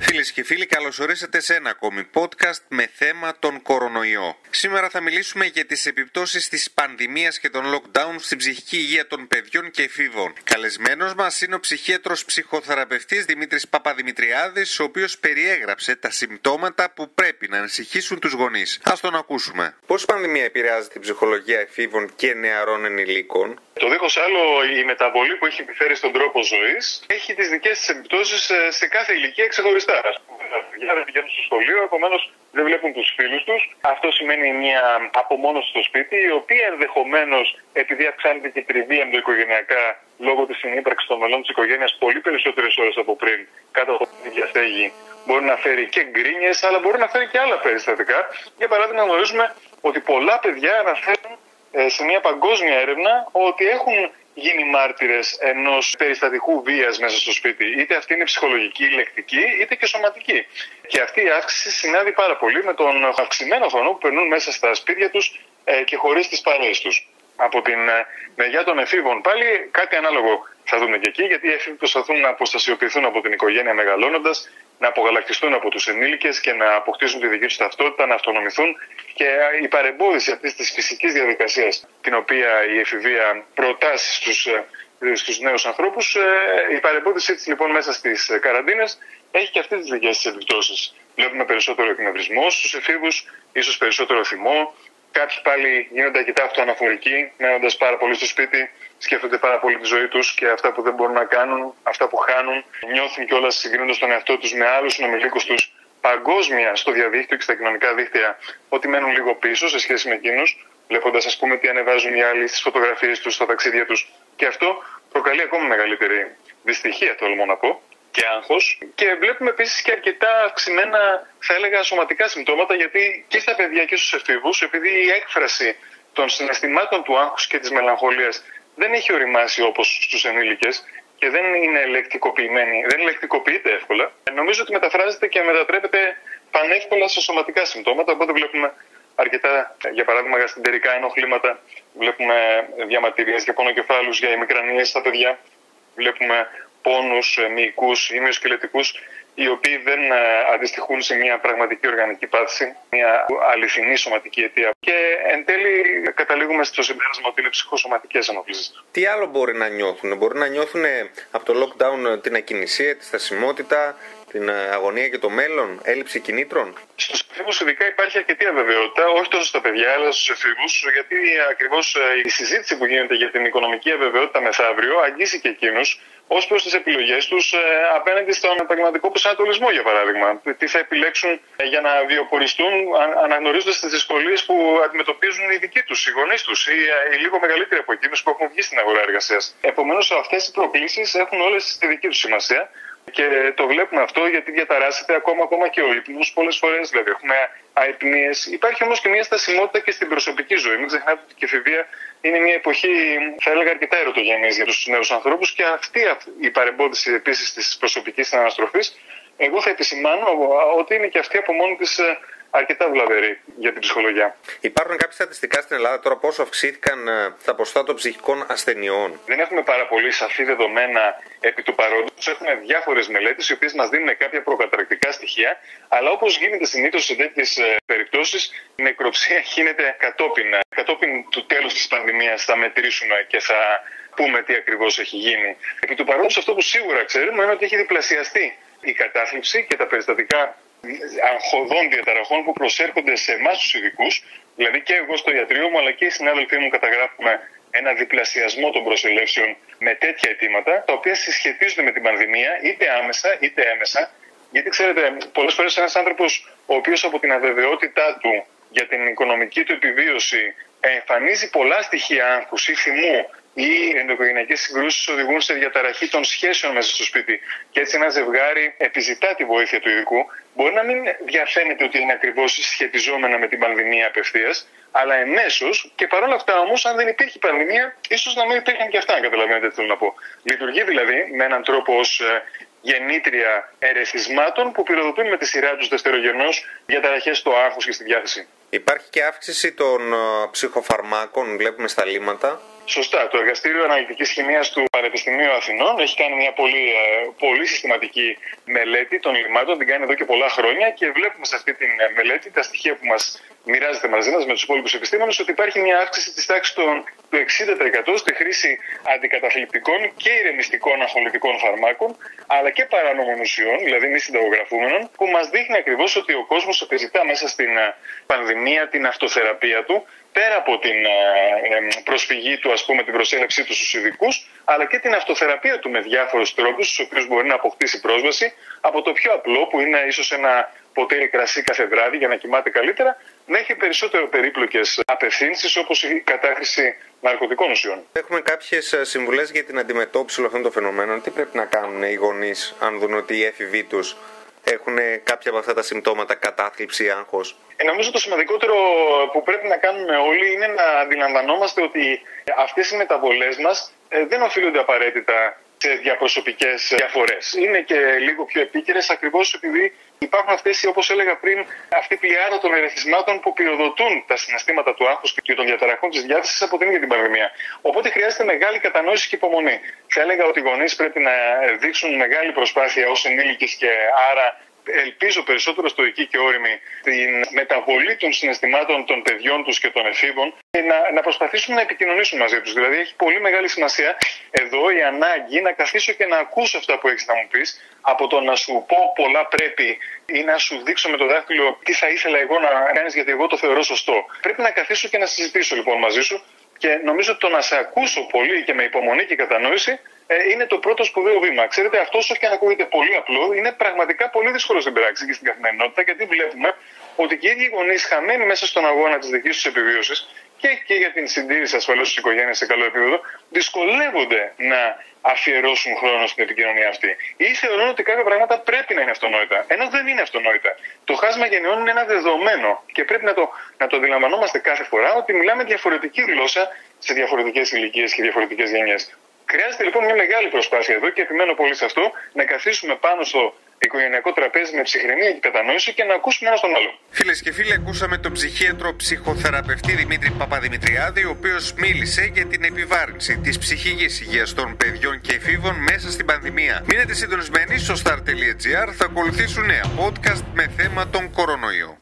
Φίλες και φίλοι, καλώς ορίσατε σε ένα ακόμη podcast με θέμα τον κορονοϊό. Σήμερα θα μιλήσουμε για τις επιπτώσεις της πανδημίας και των lockdown στην ψυχική υγεία των παιδιών και εφήβων. Καλεσμένος μας είναι ο ψυχίατρος ψυχοθεραπευτής Δημήτρης Παπαδημητριάδης, ο οποίος περιέγραψε τα συμπτώματα που πρέπει να ανησυχήσουν τους γονείς. Α τον ακούσουμε. Πώς η πανδημία επηρεάζει την ψυχολογία εφήβων και νεαρών ενηλίκων; Το δίχως άλλο η μεταβολή που έχει επιφέρει στον τρόπο ζωής έχει τις δικές της επιπτώσεις ε, σε κάθε ηλικία ξεχωριστά. Τα παιδιά δεν πηγαίνουν στο σχολείο, επομένως δεν βλέπουν τους φίλους τους. Αυτό σημαίνει μια απομόνωση στο σπίτι, η οποία ενδεχομένως επειδή αυξάνεται και τριβή ενδοοικογενειακά λόγω της συνύπαρξης των μελών της οικογένειας πολύ περισσότερες ώρες από πριν κάτω από την ίδια στέγη μπορεί να φέρει και γκρίνιες, αλλά μπορεί να φέρει και άλλα περιστατικά. Για παράδειγμα, γνωρίζουμε ότι πολλά παιδιά αναφέρουν ε, σε μια παγκόσμια έρευνα ότι έχουν γίνει μάρτυρες ενός περιστατικού βίας μέσα στο σπίτι. Είτε αυτή είναι ψυχολογική, λεκτική, είτε και σωματική. Και αυτή η αύξηση συνάδει πάρα πολύ με τον αυξημένο χρόνο που περνούν μέσα στα σπίτια τους ε, και χωρίς τις παρέε τους. Από την ε, μεριά των εφήβων πάλι κάτι ανάλογο θα δούμε και εκεί, γιατί οι έφηβοι προσπαθούν να αποστασιοποιηθούν από την οικογένεια μεγαλώνοντας, να απογαλακτιστούν από τους ενήλικες και να αποκτήσουν τη δική τους ταυτότητα, να αυτονομηθούν. Και η παρεμπόδιση αυτής της φυσικής διαδικασίας, την οποία η εφηβεία προτάσει στους στους νέους ανθρώπους. Ε, η παρεμπόδιση της λοιπόν μέσα στις καραντίνες έχει και αυτή τις δικές της επιπτώσεις. Βλέπουμε περισσότερο εκνευρισμό στους εφήβους, ίσως περισσότερο θυμό, Κάποιοι πάλι γίνονται αρκετά αυτοαναφορικοί, μένοντας πάρα πολύ στο σπίτι, σκέφτονται πάρα πολύ τη ζωή τους και αυτά που δεν μπορούν να κάνουν, αυτά που χάνουν. Νιώθουν κιόλας συγκρίνοντας τον εαυτό τους με άλλους συνομιλίκους τους παγκόσμια στο διαδίκτυο και στα κοινωνικά δίκτυα ότι μένουν λίγο πίσω σε σχέση με εκείνους, βλέποντας ας πούμε τι ανεβάζουν οι άλλοι στις φωτογραφίες τους, στα ταξίδια τους. Και αυτό προκαλεί ακόμα μεγαλύτερη δυστυχία, τολμώ να πω και άγχος. Και βλέπουμε επίσης και αρκετά αυξημένα θα έλεγα σωματικά συμπτώματα γιατί και στα παιδιά και στους εφήβους επειδή η έκφραση των συναισθημάτων του άγχους και της μελαγχολίας δεν έχει οριμάσει όπως στους ενήλικες και δεν είναι λεκτικοποιημένη, δεν λεκτικοποιείται εύκολα, νομίζω ότι μεταφράζεται και μετατρέπεται πανεύκολα σε σωματικά συμπτώματα. Οπότε βλέπουμε αρκετά, για παράδειγμα, γαστιντερικά ενοχλήματα, βλέπουμε διαμαρτυρίες για πονοκεφάλους, για ημικρανίες στα παιδιά, βλέπουμε πόνους ε, μυϊκούς ή μυοσκελετικούς οι οποίοι δεν ε, αντιστοιχούν σε μια πραγματική οργανική πάθηση, μια αληθινή σωματική αιτία. Και εν τέλει καταλήγουμε στο συμπέρασμα ότι είναι ψυχοσωματικές ενοχλήσεις. Τι άλλο μπορεί να νιώθουν, μπορεί να νιώθουν από το lockdown την ακινησία, τη στασιμότητα, την αγωνία και το μέλλον, έλλειψη κινήτρων; Στους εφήβου ειδικά υπάρχει αρκετή αβεβαιότητα, όχι τόσο στα παιδιά, αλλά στους εφήβου, γιατί ακριβώς ε, η συζήτηση που γίνεται για την οικονομική αβεβαιότητα μεθαύριο αγγίζει και εκείνους ως προς τις επιλογές τους ε, απέναντι στον επαγγελματικό προσανατολισμό, για παράδειγμα. Τι θα επιλέξουν ε, για να βιοποριστούν, αναγνωρίζοντας τις δυσκολίες που αντιμετωπίζουν οι δικοί τους, οι γονείς τους ή οι λίγο μεγαλύτεροι από εκείνους που έχουν βγει στην αγορά εργασίας. Επομένως, αυτές οι προκλήσεις έχουν όλες τη δική τους σημασία. Και το βλέπουμε αυτό γιατί διαταράσσεται ακόμα, ακόμα και ο ύπνος πολλές φορές. Δηλαδή, έχουμε αϊπνίες. Υπάρχει όμως και μια στασιμότητα και στην προσωπική ζωή. Μην ξεχνάτε ότι η εφηβεία είναι μια εποχή, θα έλεγα, αρκετά ερωτογενής για τους νέους ανθρώπους και αυτή η παρεμπόδιση επίσης της προσωπικής αναστροφή, εγώ θα επισημάνω ότι είναι και αυτή από μόνη της ε, αρκετά βλαβερή για την ψυχολογία. Υπάρχουν κάποια στατιστικά στην Ελλάδα τώρα πόσο αυξήθηκαν ε, τα ποσοστά των ψυχικών ασθενειών; Δεν έχουμε πάρα πολύ σαφή δεδομένα επί του παρόντος. Έχουμε διάφορες μελέτες οι οποίες μας δίνουν κάποια προκαταρκτικά στοιχεία, αλλά όπως γίνεται συνήθως σε τέτοιες περιπτώσεις, η νεκροψία γίνεται κατόπιν, ε, κατόπιν του τέλους της πανδημίας. Θα μετρήσουμε και θα πούμε τι ακριβώς έχει γίνει. Επί του παρόντος, αυτό που σίγουρα ξέρουμε είναι ότι έχει διπλασιαστεί η κατάθλιψη και τα περιστατικά αγχωδών διαταραχών που προσέρχονται σε εμάς τους ειδικούς, δηλαδή και εγώ στο ιατρείο μου, αλλά και οι συνάδελφοί μου καταγράφουμε ένα διπλασιασμό των προσελεύσεων με τέτοια αιτήματα, τα οποία συσχετίζονται με την πανδημία, είτε άμεσα είτε έμεσα. Γιατί ξέρετε, πολλές φορές ένας άνθρωπος ο οποίος από την αβεβαιότητά του για την οικονομική του επιβίωση εμφανίζει πολλά στοιχεία άγχους ή θυμού ή ενδοκογενειακέ συγκρούσεις οδηγούν σε διαταραχή των σχέσεων μέσα στο σπίτι. Και έτσι ένα ζευγάρι επιζητά τη βοήθεια του ειδικού. Μπορεί να μην διαφαίνεται ότι είναι ακριβώς σχετιζόμενα με την πανδημία απευθείας, αλλά εμέσως και παρόλα αυτά όμως, αν δεν υπήρχε πανδημία, ίσως να μην υπήρχαν και αυτά, αν καταλαβαίνετε τι θέλω να πω. Λειτουργεί δηλαδή με έναν τρόπο ως ε, γεννήτρια ερεθισμάτων που πυροδοτούν με τη σειρά τους δευτερογενώς διαταραχές στο άγχος και στη διάθεση. Υπάρχει και αύξηση των ψυχοφαρμάκων, βλέπουμε στα λίμματα. Σωστά. Το Εργαστήριο Αναλυτικής Χημίας του Πανεπιστημίου Αθηνών έχει κάνει μια πολύ, ε, πολύ συστηματική μελέτη των λιμάτων. Την κάνει εδώ και πολλά χρόνια και βλέπουμε σε αυτή τη ε, μελέτη τα στοιχεία που μας μοιράζεται μαζί μας με τους υπόλοιπους επιστήμονες ότι υπάρχει μια αύξηση της τάξης του 60% στη χρήση αντικαταθλιπτικών και ηρεμιστικών αγχολητικών φαρμάκων, αλλά και παράνομων ουσιών, δηλαδή μη συνταγογραφούμενων, που μας δείχνει ακριβώς ότι ο κόσμος επιζητά μέσα στην ε, πανδημία την αυτοθεραπεία του πέρα από την ε, προσφυγή του, ας πούμε, την προσέλευσή του στους ειδικούς, αλλά και την αυτοθεραπεία του με διάφορους τρόπους, στους οποίους μπορεί να αποκτήσει πρόσβαση, από το πιο απλό που είναι ίσως ένα ποτήρι κρασί κάθε βράδυ για να κοιμάται καλύτερα, μέχρι περισσότερο περίπλοκες απευθύνσεις όπως η κατάχρηση ναρκωτικών ουσιών. Έχουμε κάποιες συμβουλές για την αντιμετώπιση όλων αυτών των φαινομένων. Τι πρέπει να κάνουν οι γονείς αν δουν ότι οι έφηβοι τους έχουν κάποια από αυτά τα συμπτώματα, κατάθλιψη, άγχος; Ε, νομίζω το σημαντικότερο που πρέπει να κάνουμε όλοι είναι να αντιλαμβανόμαστε ότι αυτές οι μεταβολές μας ε, δεν οφείλονται απαραίτητα σε διαπροσωπικέ διαφορές. Είναι και λίγο πιο επίκαιρες ακριβώς επειδή υπάρχουν αυτές, όπως έλεγα πριν, αυτή η πλειάδα των ερεθισμάτων που πυροδοτούν τα συναισθήματα του άγχους και των διαταραχών της διάθεσης από την ίδια την πανδημία. Οπότε χρειάζεται μεγάλη κατανόηση και υπομονή. Θα έλεγα ότι οι γονείς πρέπει να δείξουν μεγάλη προσπάθεια ως ενήλικες και άρα ελπίζω περισσότερο στοική και όρημη την μεταβολή των συναισθημάτων των παιδιών τους και των εφήβων και να, να προσπαθήσουν να επικοινωνήσουν μαζί τους. Δηλαδή, έχει πολύ μεγάλη σημασία εδώ η ανάγκη να καθίσω και να ακούσω αυτά που έχεις να μου πεις, από το να σου πω πολλά πρέπει ή να σου δείξω με το δάχτυλο τι θα ήθελα εγώ να κάνεις γιατί εγώ το θεωρώ σωστό. Πρέπει να καθίσω και να συζητήσω λοιπόν μαζί σου και νομίζω ότι το να σε ακούσω πολύ και με υπομονή και κατανόηση ε, είναι το πρώτο σπουδαίο βήμα. Ξέρετε, αυτός όσο και αν ακούγεται πολύ απλό, είναι πραγματικά πολύ δύσκολο στην πράξη και στην καθημερινότητα, γιατί βλέπουμε ότι και οι ίδιοι γονείς χαμένοι μέσα στον αγώνα της δικής τους επιβίωσης και, και για την συντήρηση ασφαλώς της οικογένειας σε καλό επίπεδο, δυσκολεύονται να αφιερώσουν χρόνο στην επικοινωνία αυτή. Ή θεωρούν ότι κάποια πράγματα πρέπει να είναι αυτονόητα. Ενώ δεν είναι αυτονόητα. Το χάσμα γενναιών είναι ένα δεδομένο και πρέπει να το, να το αντιλαμβανόμαστε κάθε φορά ότι μιλάμε διαφορετική γλώσσα σε διαφορετικές ηλικίες και διαφορετικές γενιές. Χρειάζεται λοιπόν μια μεγάλη προσπάθεια εδώ και επιμένω πολύ σε αυτό να καθίσουμε πάνω στο οικογενειακό τραπέζι με ψυχραιμία και κατανόηση και να ακούσουμε ένα τον άλλο. Φίλες και φίλοι, ακούσαμε τον ψυχίατρο ψυχοθεραπευτή Δημήτρη Παπαδημητριάδη, ο οποίος μίλησε για την επιβάρυνση της ψυχικής υγείας των παιδιών και εφήβων μέσα στην πανδημία. Μείνετε συντονισμένοι στο star.gr, θα ακολουθήσουν νέα podcast με θέμα τον κορονοϊό.